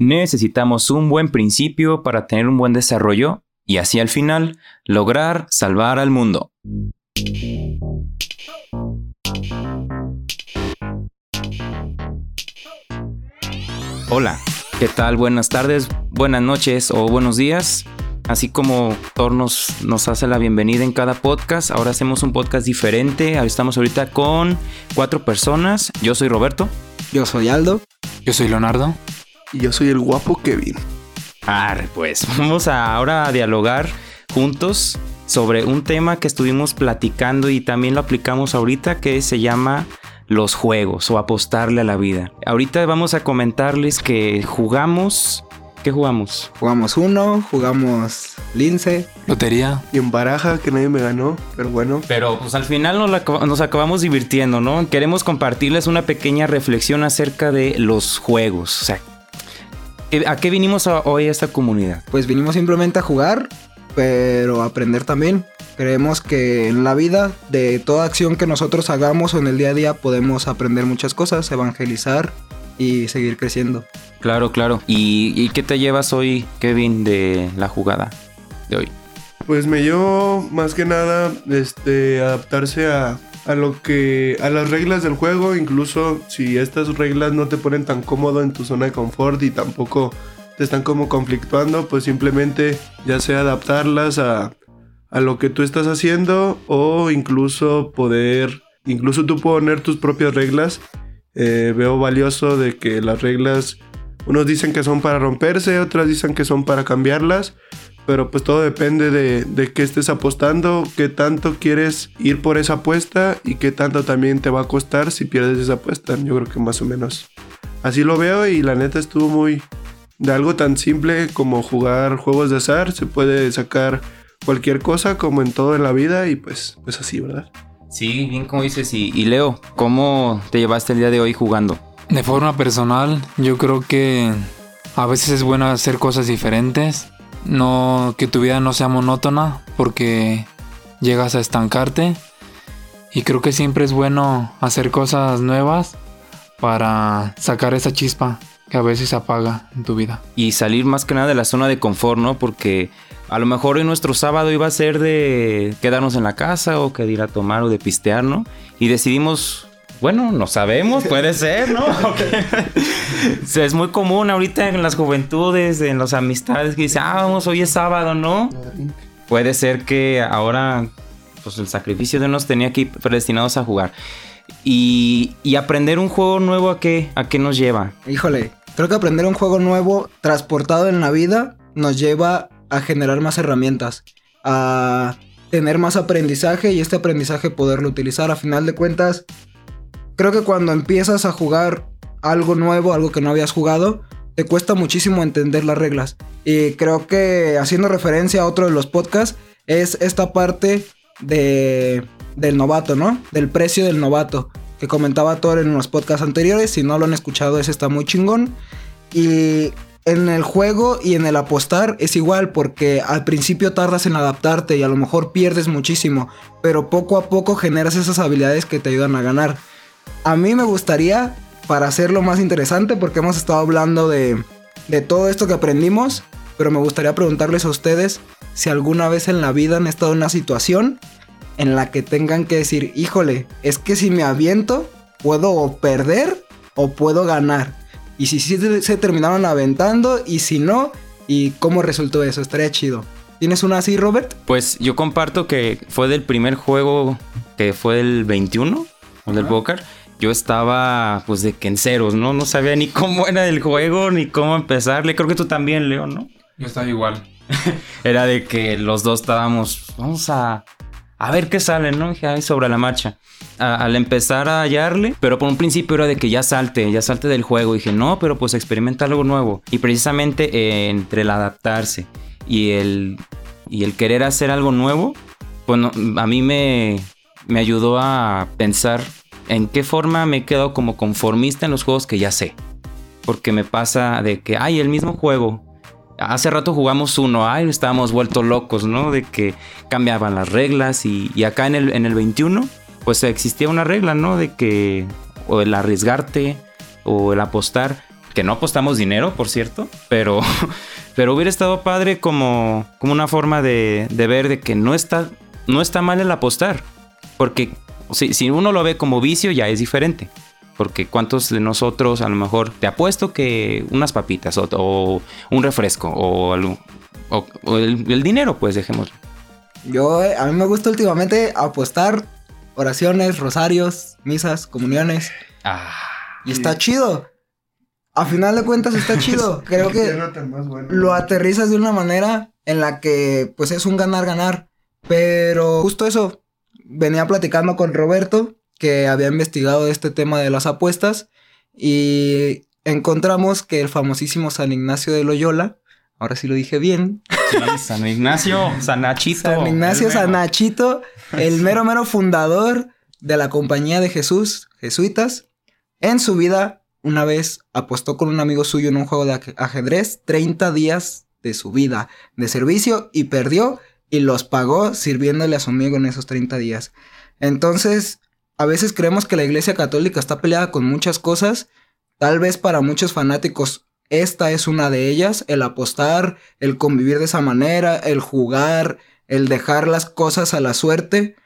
necesitamos un buen principio para tener un buen desarrollo y así al final lograr salvar al mundo. Hola, ¿qué tal? Buenas tardes, buenas noches o buenos días. Así como Thor nos, nos, hace la bienvenida en cada podcast, ahora hacemos un podcast diferente. Estamos ahorita con cuatro personas. Yo soy Roberto. Yo soy Aldo. Yo soy Leonardo. Y yo soy el guapo Kevin. Arre, pues vamos a ahora a dialogar juntos sobre un tema que estuvimos platicando y también lo aplicamos ahorita que se llama los juegos o apostarle a la vida. Ahorita vamos a comentarles que jugamos ¿Qué jugamos? Jugamos uno, jugamos lince. Lotería. Y en baraja, que nadie me ganó, pero bueno. Pero pues al final nos, nos, acabamos divirtiendo, ¿no? Queremos compartirles una pequeña reflexión acerca de los juegos. O sea, ¿a qué vinimos hoy a esta comunidad? Pues vinimos simplemente a jugar, pero aprender también. Creemos que en la vida, de toda acción que nosotros hagamos o en el día a día, podemos aprender muchas cosas, evangelizar y seguir creciendo. Claro, claro. ¿Y, qué te llevas hoy, Kevin, de la jugada de hoy? Pues me llevo más que nada este, adaptarse a, a lo que a las reglas del juego, incluso si estas reglas no te ponen tan cómodo en tu zona de confort y tampoco te están como conflictuando, pues simplemente ya sea adaptarlas a, a lo que tú estás haciendo o incluso poder, incluso tú poner tus propias reglas. Eh, veo valioso de que las reglas unos dicen que son para romperse, otras dicen que son para cambiarlas, pero pues todo depende de, de qué estés apostando, qué tanto quieres ir por esa apuesta y qué tanto también te va a costar si pierdes esa apuesta. Yo creo que más o menos así lo veo y la neta estuvo muy... De algo tan simple como jugar juegos de azar, se puede sacar cualquier cosa como en todo en la vida y pues, pues así, ¿verdad? Sí, bien como dices. y Leo, ¿cómo te llevaste el día de hoy jugando? De forma personal, yo creo que a veces es bueno hacer cosas diferentes, no que tu vida no sea monótona porque llegas a estancarte y creo que siempre es bueno hacer cosas nuevas para sacar esa chispa que a veces se apaga en tu vida. Y salir más que nada de la zona de confort, ¿no? Porque a lo mejor hoy nuestro sábado iba a ser de quedarnos en la casa o que ir a tomar o de pistear, ¿no? Y decidimos bueno, no sabemos, puede ser, ¿no? es muy común ahorita en las juventudes, en las amistades que dicen, ah, vamos, hoy es sábado, ¿no? Puede ser que ahora, pues el sacrificio de unos tenía que ir predestinados a jugar. Y, y, aprender un juego nuevo a qué, a qué nos lleva. Híjole, creo que aprender un juego nuevo transportado en la vida nos lleva a generar más herramientas, a tener más aprendizaje y este aprendizaje poderlo utilizar. A final de cuentas, creo que cuando empiezas a jugar algo nuevo, algo que no habías jugado, te cuesta muchísimo entender las reglas. Y creo que haciendo referencia a otro de los podcasts, es esta parte de, del novato, ¿no? Del precio del novato. Que comentaba Thor en los podcasts anteriores. Si no lo han escuchado, ese está muy chingón. Y en el juego y en el apostar es igual porque al principio tardas en adaptarte y a lo mejor pierdes muchísimo, pero poco a poco generas esas habilidades que te ayudan a ganar. A mí me gustaría, para hacerlo más interesante, porque hemos estado hablando de, de todo esto que aprendimos, pero me gustaría preguntarles a ustedes si alguna vez en la vida han estado en una situación en la que tengan que decir, híjole, es que si me aviento, puedo perder o puedo ganar. Y si sí se terminaron aventando y si no, y cómo resultó eso, estaría chido. ¿Tienes una así, Robert? Pues yo comparto que fue del primer juego que fue el 21, el del póker yo estaba pues de que en ceros, ¿no? No sabía ni cómo era el juego, ni cómo empezarle. Creo que tú también, Leo, ¿no? Yo estaba igual. era de que los dos estábamos, vamos a, a ver qué sale, ¿no? Ahí sobre la marcha. al empezar a hallarle, pero por un principio era de que ya salte, ya salte del juego. dije, no, pero pues experimenta algo nuevo. Y precisamente eh, entre el adaptarse y el, y el querer hacer algo nuevo, bueno, a mí me, me ayudó a pensar en qué forma me he quedado como conformista en los juegos que ya sé. Porque me pasa de que, ay, el mismo juego. Hace rato jugamos uno, ay, estábamos vueltos locos, ¿no? De que cambiaban las reglas y, acá en el, en el 21, pues existía una regla, ¿no? De que o el arriesgarte o el apostar que no apostamos dinero, por cierto, pero, pero hubiera estado padre como, como una forma de, de ver de que no está, no está mal el apostar, porque si, si uno lo ve como vicio ya es diferente. Porque cuántos de nosotros a lo mejor te apuesto que unas papitas o, o un refresco o, algo, o, o el, el dinero, pues dejémoslo. Yo, eh, a mí me gusta últimamente apostar oraciones, rosarios, misas, comuniones. Ah, Y está chido. A final de cuentas está chido. Creo que bueno. lo aterrizas de una manera en la que pues es un ganar-ganar. Pero justo eso, venía platicando con Roberto, que había investigado este tema de las apuestas, y encontramos que el famosísimo San Ignacio de Loyola, ahora sí lo dije bien, sí, San Ignacio, San Nachito. San Ignacio el mero. San Nachito, el mero mero fundador de la Compañía de Jesús, jesuitas, en su vida una vez apostó con un amigo suyo en un juego de aj- ajedrez 30 días de su vida de servicio y perdió y los pagó sirviéndole a su amigo en esos 30 días. Entonces, a veces creemos que la Iglesia Católica está peleada con muchas cosas, tal vez para muchos fanáticos esta es una de ellas, el apostar, el convivir de esa manera, el jugar, el dejar las cosas a la suerte.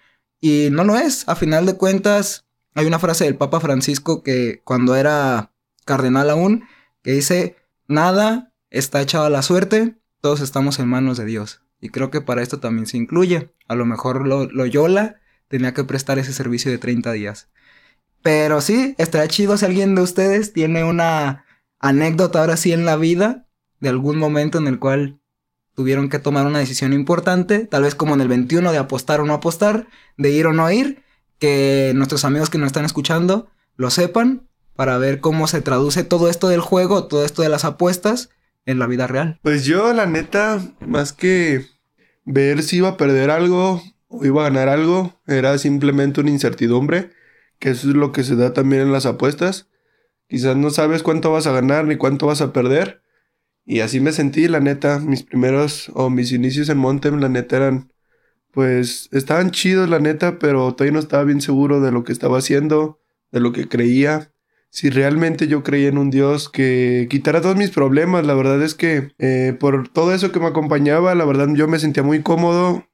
Y no lo es. A final de cuentas, hay una frase del Papa Francisco que cuando era cardenal aún, que dice, nada está echado a la suerte, todos estamos en manos de Dios. Y creo que para esto también se incluye. A lo mejor lo, Loyola tenía que prestar ese servicio de 30 días. Pero sí, estaría chido si alguien de ustedes tiene una anécdota ahora sí en la vida de algún momento en el cual tuvieron que tomar una decisión importante, tal vez como en el 21 de apostar o no apostar, de ir o no ir, que nuestros amigos que nos están escuchando lo sepan para ver cómo se traduce todo esto del juego, todo esto de las apuestas en la vida real. Pues yo, la neta, más que ver si iba a perder algo o iba a ganar algo, era simplemente una incertidumbre, que eso es lo que se da también en las apuestas. Quizás no sabes cuánto vas a ganar ni cuánto vas a perder. Y así me sentí, la neta, mis primeros o mis inicios en Montem, la neta eran, pues, estaban chidos, la neta, pero todavía no estaba bien seguro de lo que estaba haciendo, de lo que creía si realmente yo creía en un Dios que quitara todos mis problemas. La verdad es que eh, por todo eso que me acompañaba, la verdad yo me sentía muy cómodo.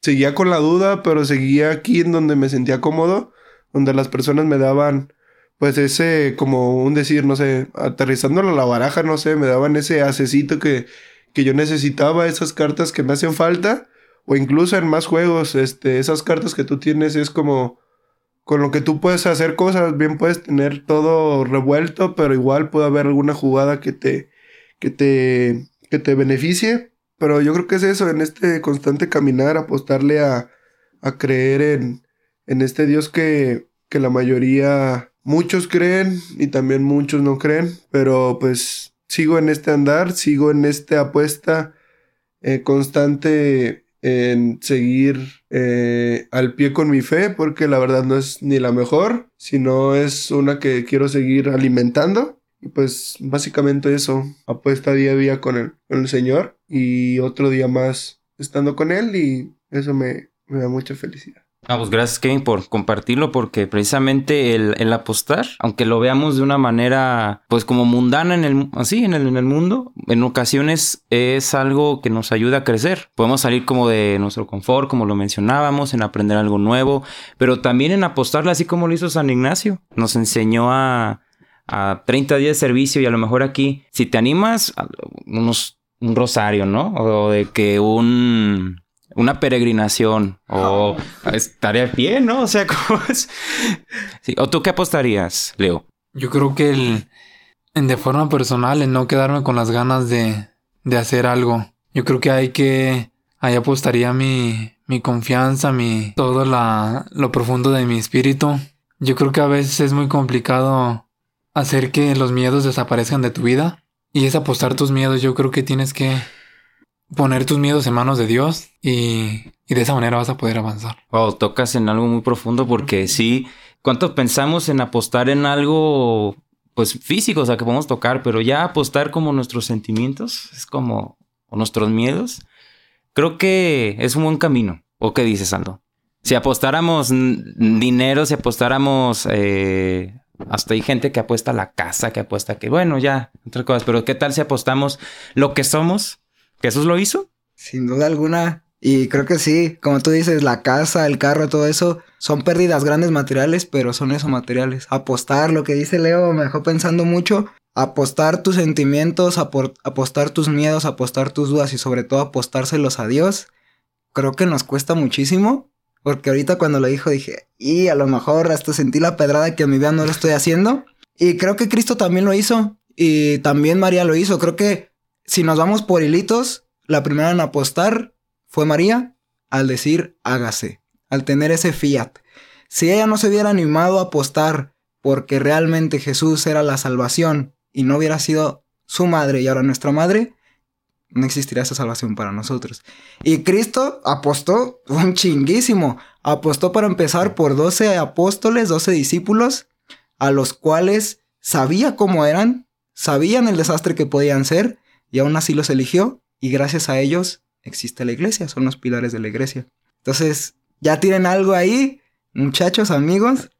Seguía con la duda, pero seguía aquí en donde me sentía cómodo, donde las personas me daban, pues ese, como un decir, no sé, aterrizándolo a la baraja, no sé, me daban ese asecito que, que yo necesitaba, esas cartas que me hacen falta, o incluso en más juegos, este, esas cartas que tú tienes es como con lo que tú puedes hacer cosas, bien puedes tener todo revuelto, pero igual puede haber alguna jugada que te, que te, que te beneficie. Pero yo creo que es eso, en este constante caminar, apostarle a, a creer en, en este Dios que, que la mayoría, muchos creen y también muchos no creen, pero pues sigo en este andar, sigo en esta apuesta eh, constante en seguir eh, al pie con mi fe, porque la verdad no es ni la mejor, sino es una que quiero seguir alimentando. Y pues básicamente eso, apuesta día a día con el, con el Señor y otro día más estando con Él y eso me, me da mucha felicidad. Ah, pues gracias Kevin por compartirlo porque precisamente el, apostar, aunque lo veamos de una manera pues como mundana en el, así en el, en el mundo, en ocasiones es algo que nos ayuda a crecer. Podemos salir como de nuestro confort, como lo mencionábamos, en aprender algo nuevo, pero también en apostarle así como lo hizo San Ignacio. Nos enseñó a, a 30 días de servicio y a lo mejor aquí, si te animas, unos, un rosario, ¿no? O de que un una peregrinación o estaría bien, ¿no? O sea, ¿cómo es? Sí. ¿O tú qué apostarías, Leo? Yo creo que el, en de forma personal, el no quedarme con las ganas de, de hacer algo. Yo creo que hay que, ahí apostaría mi, mi confianza, mi, todo la, lo profundo de mi espíritu. Yo creo que a veces es muy complicado hacer que los miedos desaparezcan de tu vida. Y es apostar tus miedos. Yo creo que tienes que poner tus miedos en manos de Dios y, y de esa manera vas a poder avanzar. Wow, tocas en algo muy profundo porque sí, ¿cuánto pensamos en apostar en algo pues físico, o sea, que podemos tocar, pero ya apostar como nuestros sentimientos, es como o nuestros miedos? Creo que es un buen camino. ¿O qué dices, Aldo? Si apostáramos dinero, si apostáramos eh, Hasta hay gente que apuesta a la casa, que apuesta que, bueno, ya, otras cosas. Pero ¿qué tal si apostamos lo que somos? ¿Jesús lo hizo? Sin duda alguna. Y creo que sí, como tú dices, la casa, el carro, todo eso, son pérdidas grandes materiales, pero son eso materiales. Apostar, lo que dice Leo, me dejó pensando mucho. Apostar tus sentimientos, apostar tus miedos, apostar tus dudas y sobre todo apostárselos a Dios. Creo que nos cuesta muchísimo, porque ahorita cuando lo dijo dije, y a lo mejor hasta sentí la pedrada que en mi vida no lo estoy haciendo. Y creo que Cristo también lo hizo. Y también María lo hizo. Creo que si nos vamos por hilitos, la primera en apostar fue María al decir hágase, al tener ese fiat. Si ella no se hubiera animado a apostar porque realmente Jesús era la salvación y no hubiera sido su madre y ahora nuestra madre, no existiría esa salvación para nosotros. Y Cristo apostó un chinguísimo. Apostó para empezar por 12 apóstoles, 12 discípulos, a los cuales sabía cómo eran, sabían el desastre que podían ser, y aún así los eligió, y gracias a ellos existe la iglesia, son los pilares de la iglesia. Entonces, ya tienen algo ahí, muchachos, amigos,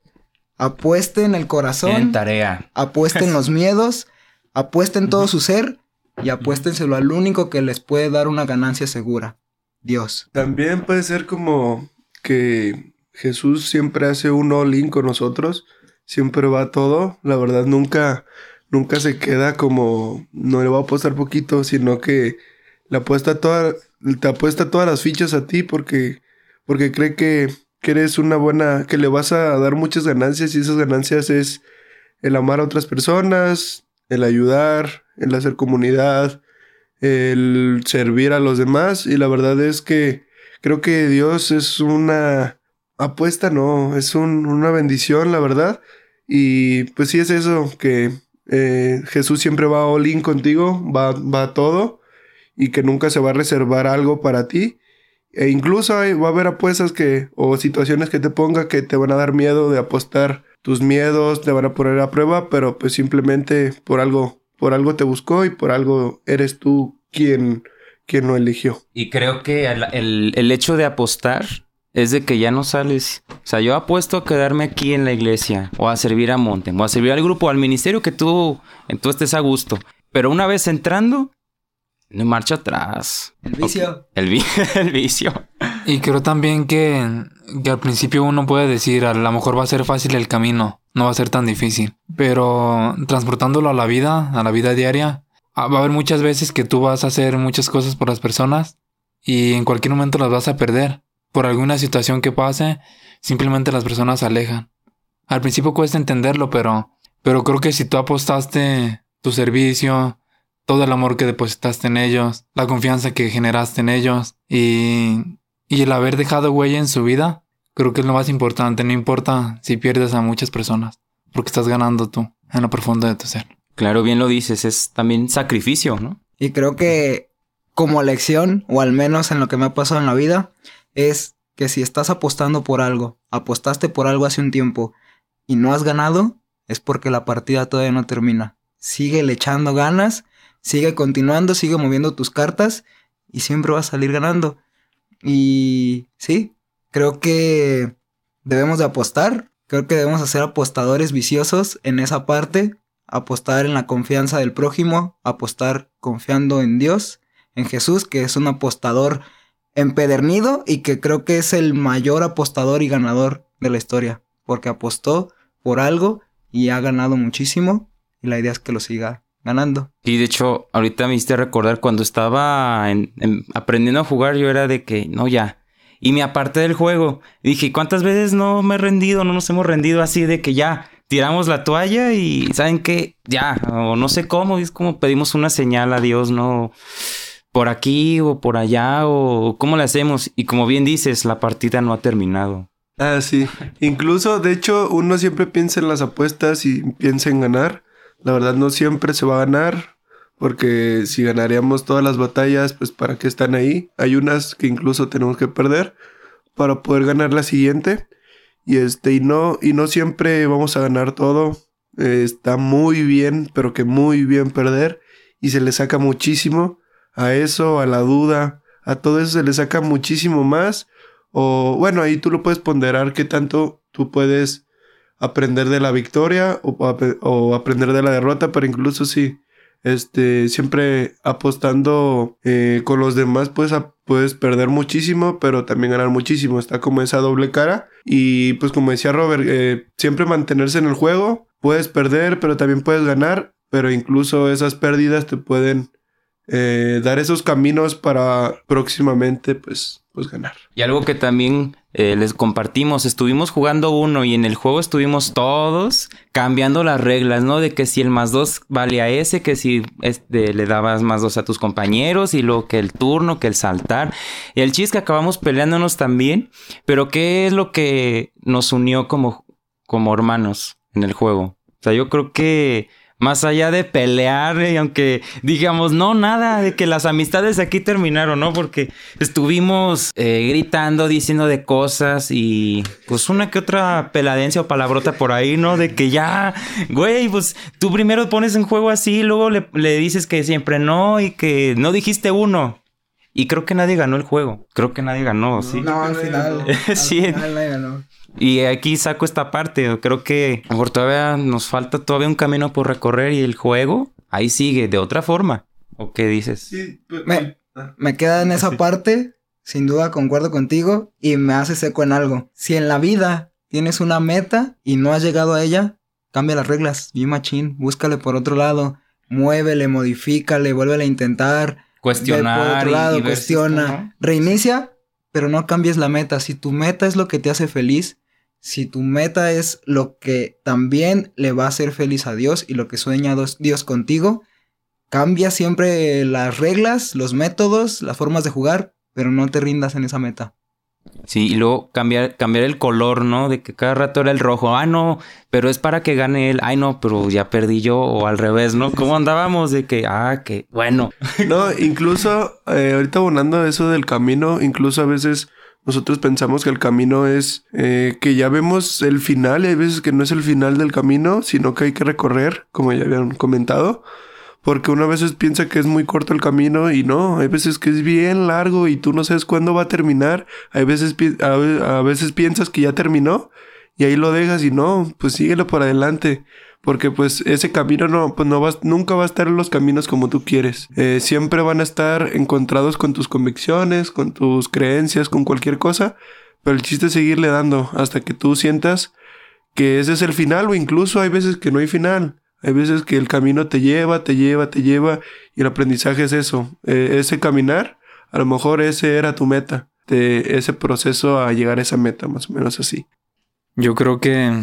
apuesten el corazón, en tarea. apuesten los miedos, apuesten todo su ser y apuéstenselo al único que les puede dar una ganancia segura, Dios. También puede ser como que Jesús siempre hace un all-in con nosotros, siempre va todo, la verdad nunca, nunca se queda como, no le va a apostar poquito, sino que le apuesta toda, te apuesta todas las fichas a ti porque, porque cree que, que eres una buena, que le vas a dar muchas ganancias y esas ganancias es el amar a otras personas, el ayudar, el hacer comunidad, el servir a los demás. Y la verdad es que creo que Dios es una apuesta, no, es una bendición, la verdad. Y pues sí es eso, que eh, Jesús siempre va all in contigo, va, va todo y que nunca se va a reservar algo para ti. E incluso va a haber apuestas que, o situaciones que te ponga que te van a dar miedo de apostar tus miedos, te van a poner a prueba, pero pues simplemente por algo por algo te buscó y por algo eres tú quien, quien lo eligió. Y creo que el, hecho de apostar es de que ya no sales. O sea, yo apuesto a quedarme aquí en la iglesia o a servir a Monte o a servir al grupo, al ministerio que tú, tú estés a gusto. Pero una vez entrando, no marcha atrás. El vicio. El, el vicio. Y creo también que, que al principio uno puede decir, a lo mejor va a ser fácil el camino no va a ser tan difícil. Pero transportándolo a la vida, a la vida diaria, ah, va a haber muchas veces que tú vas a hacer muchas cosas por las personas y en cualquier momento las vas a perder. Por alguna situación que pase, simplemente las personas se alejan. Al principio cuesta entenderlo, pero, pero creo que si tú apostaste tu servicio, todo el amor que depositaste en ellos, la confianza que generaste en ellos y, y el haber dejado huella en su vida, Creo que es lo más importante, no importa si pierdes a muchas personas, porque estás ganando tú en lo profundo de tu ser. Claro, bien lo dices, es también sacrificio, ¿no? Y creo que como lección, o al menos en lo que me ha pasado en la vida, es que si estás apostando por algo, apostaste por algo hace un tiempo y no has ganado, es porque la partida todavía no termina. Sigue le echando ganas, sigue continuando, sigue moviendo tus cartas y siempre vas a salir ganando. Y sí, Creo que debemos de apostar. Creo que debemos ser apostadores viciosos en esa parte. Apostar en la confianza del prójimo. Apostar confiando en Dios, en Jesús, que es un apostador empedernido y que creo que es el mayor apostador y ganador de la historia. Porque apostó por algo y ha ganado muchísimo. Y la idea es que lo siga ganando. Y de hecho, ahorita me hiciste recordar cuando estaba aprendiendo a jugar, yo era de que, no, ya, y me aparté del juego. dije, ¿cuántas veces no me he rendido? No nos hemos rendido así de que ya tiramos la toalla y ¿saben qué? Ya, o no sé cómo, es como pedimos una señal a Dios, ¿no? Por aquí o por allá o cómo le hacemos. Y como bien dices, la partida no ha terminado. Ah, sí. Incluso, de hecho, uno siempre piensa en las apuestas y piensa en ganar. La verdad, no siempre se va a ganar porque si ganaríamos todas las batallas, pues para qué están ahí. Hay unas que incluso tenemos que perder para poder ganar la siguiente. Y este, y no, y no siempre vamos a ganar todo. está muy bien, pero que muy bien perder. Y se le saca muchísimo a eso, a la duda, a todo eso se le saca muchísimo más. O bueno, ahí tú lo puedes ponderar qué tanto tú puedes aprender de la victoria o, ap- o aprender de la derrota, pero incluso sí, este, siempre apostando eh, con los demás, pues a- puedes perder muchísimo, pero también ganar muchísimo. Está como esa doble cara. Y pues como decía Robert, eh, siempre mantenerse en el juego. Puedes perder, pero también puedes ganar. Pero incluso esas pérdidas te pueden eh, dar esos caminos para próximamente, pues, pues ganar. Y algo que también eh, les compartimos, estuvimos jugando uno y en el juego estuvimos todos cambiando las reglas, ¿no? De que si el más dos vale a ese, que si este, le dabas más dos a tus compañeros y luego que el turno, que el saltar. Y el chiste que acabamos peleándonos también, pero ¿qué es lo que nos unió como, como hermanos en el juego? O sea, yo creo que más allá de pelear, y aunque digamos, no, nada, de que las amistades aquí terminaron, ¿no? Porque estuvimos eh, gritando, diciendo de cosas y pues una que otra peladencia o palabrota por ahí, ¿no? De que ya, güey, pues tú primero pones en juego así, luego le, le dices que siempre no y que no dijiste uno. Y creo que nadie ganó el juego. Creo que nadie ganó, ¿sí? No, al final. al Sí. final nadie ganó. Y aquí saco esta parte. Creo que a lo mejor todavía nos falta todavía un camino por recorrer y el juego ahí sigue de otra forma. ¿O qué dices? Sí, pues, Me- Me queda en esa Sí. parte, sin duda concuerdo contigo y me hace seco en algo. Si en la vida tienes una meta y no has llegado a ella, cambia las reglas, bien machín, búscale por otro lado, muévele, modifícale, vuélvele a intentar, Cuestionar. por otro y- lado, y si cuestiona, está, ¿no? reinicia, pero no cambies la meta. Si tu meta es lo que te hace feliz, si tu meta es lo que también le va a hacer feliz a Dios y lo que sueña Dios- Dios contigo, cambia siempre las reglas, los métodos, las formas de jugar, pero no te rindas en esa meta. Sí, y luego cambiar, cambiar el color, ¿no? De que cada rato era el rojo. Ah, no, pero es para que gane él. Ay, no, pero ya perdí yo. O al revés, ¿no? ¿Cómo andábamos? De que, ah, que bueno. No, incluso eh, ahorita abonando a eso del camino, incluso a veces nosotros pensamos que el camino es eh, que ya vemos el final y hay veces que no es el final del camino, sino que hay que recorrer, como ya habían comentado. Porque una veces piensa que es muy corto el camino y no, hay veces que es bien largo y tú no sabes cuándo va a terminar. Hay veces, a veces piensas que ya terminó y ahí lo dejas y no, pues síguelo por adelante. Porque pues ese camino no, pues no nunca va a estar en los caminos como tú quieres. Eh, siempre van a estar encontrados con tus convicciones, con tus creencias, con cualquier cosa. Pero el chiste es seguirle dando hasta que tú sientas que ese es el final o incluso hay veces que no hay final. Hay veces que el camino te lleva, te lleva, te lleva y el aprendizaje es eso. Eh, ese caminar, a lo mejor ese era tu meta. De ese proceso a llegar a esa meta, más o menos así. Yo creo que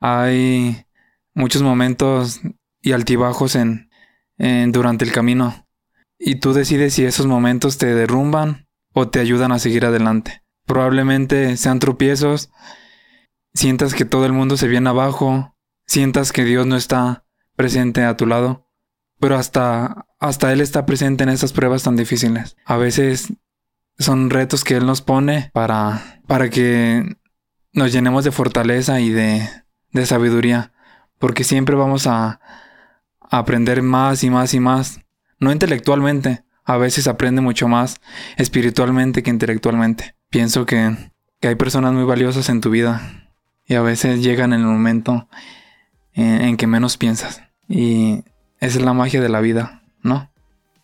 hay muchos momentos y altibajos en, durante el camino. Y tú decides si esos momentos te derrumban o te ayudan a seguir adelante. Probablemente sean tropiezos, sientas que todo el mundo se viene abajo, sientas que Dios no está presente a tu lado, pero hasta, hasta Él está presente en esas pruebas tan difíciles. A veces son retos que Él nos pone para, para que nos llenemos de fortaleza y de, de sabiduría, porque siempre vamos a, aprender más y más y más, no intelectualmente, a veces aprende mucho más espiritualmente que intelectualmente. Pienso que, que hay personas muy valiosas en tu vida y a veces llegan en el momento en, que menos piensas. Y esa es la magia de la vida, ¿no?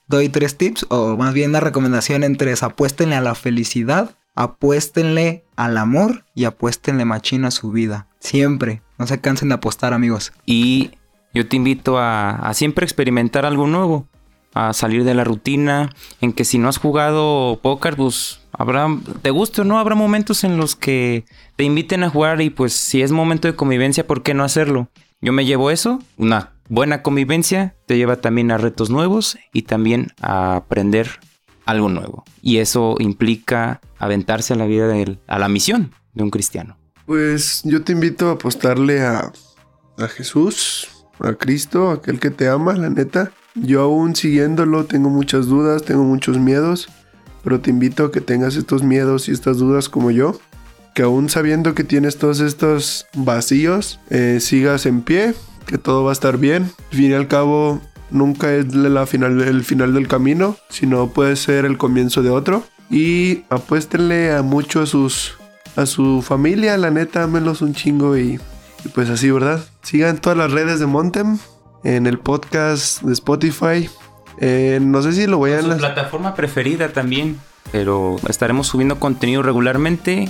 Doy tres tips, o más bien una recomendación en tres. Apuéstenle a la felicidad, apuéstenle al amor y apuéstenle machino a su vida. Siempre. No se cansen de apostar, amigos. Y yo te invito a, siempre experimentar algo nuevo, a salir de la rutina, en que si no has jugado póker, pues habrá, te guste o no, habrá momentos en los que te inviten a jugar y pues si es momento de convivencia, ¿por qué no hacerlo? Yo me llevo eso, una buena convivencia te lleva también a retos nuevos y también a aprender algo nuevo. Y eso implica aventarse a la vida del, a la misión de un cristiano. Pues yo te invito a apostarle a, a Jesús, a Cristo, aquel que te ama, la neta. Yo aún siguiéndolo tengo muchas dudas, tengo muchos miedos, pero te invito a que tengas estos miedos y estas dudas como yo. Que aún sabiendo que tienes todos estos vacíos, eh, sigas en pie, que todo va a estar bien. Al fin y al cabo, nunca es la final, el final del camino, sino puede ser el comienzo de otro. Y apuéstenle a mucho a sus a su familia, la neta, ámenlos un chingo y, Y pues así, ¿verdad? Sigan todas las redes de Montem, en el podcast de Spotify. Eh, no sé si lo voy a... Su plataforma preferida también. Pero estaremos subiendo contenido regularmente.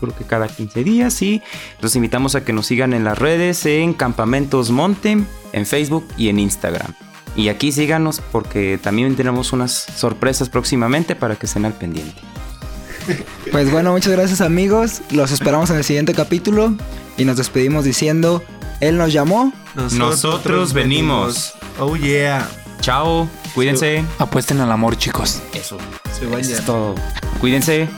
Creo que cada 15 días y los invitamos a que nos sigan en las redes en Campamentos Montem, en Facebook y en Instagram. Y aquí síganos porque también tenemos unas sorpresas próximamente para que estén al pendiente. Pues bueno, muchas gracias amigos. Los esperamos en el siguiente capítulo y nos despedimos diciendo, Él nos llamó. Nosotros venimos. Oh yeah. Chao, cuídense. Apuesten al amor, chicos. Eso. Se Eso es todo. Cuídense.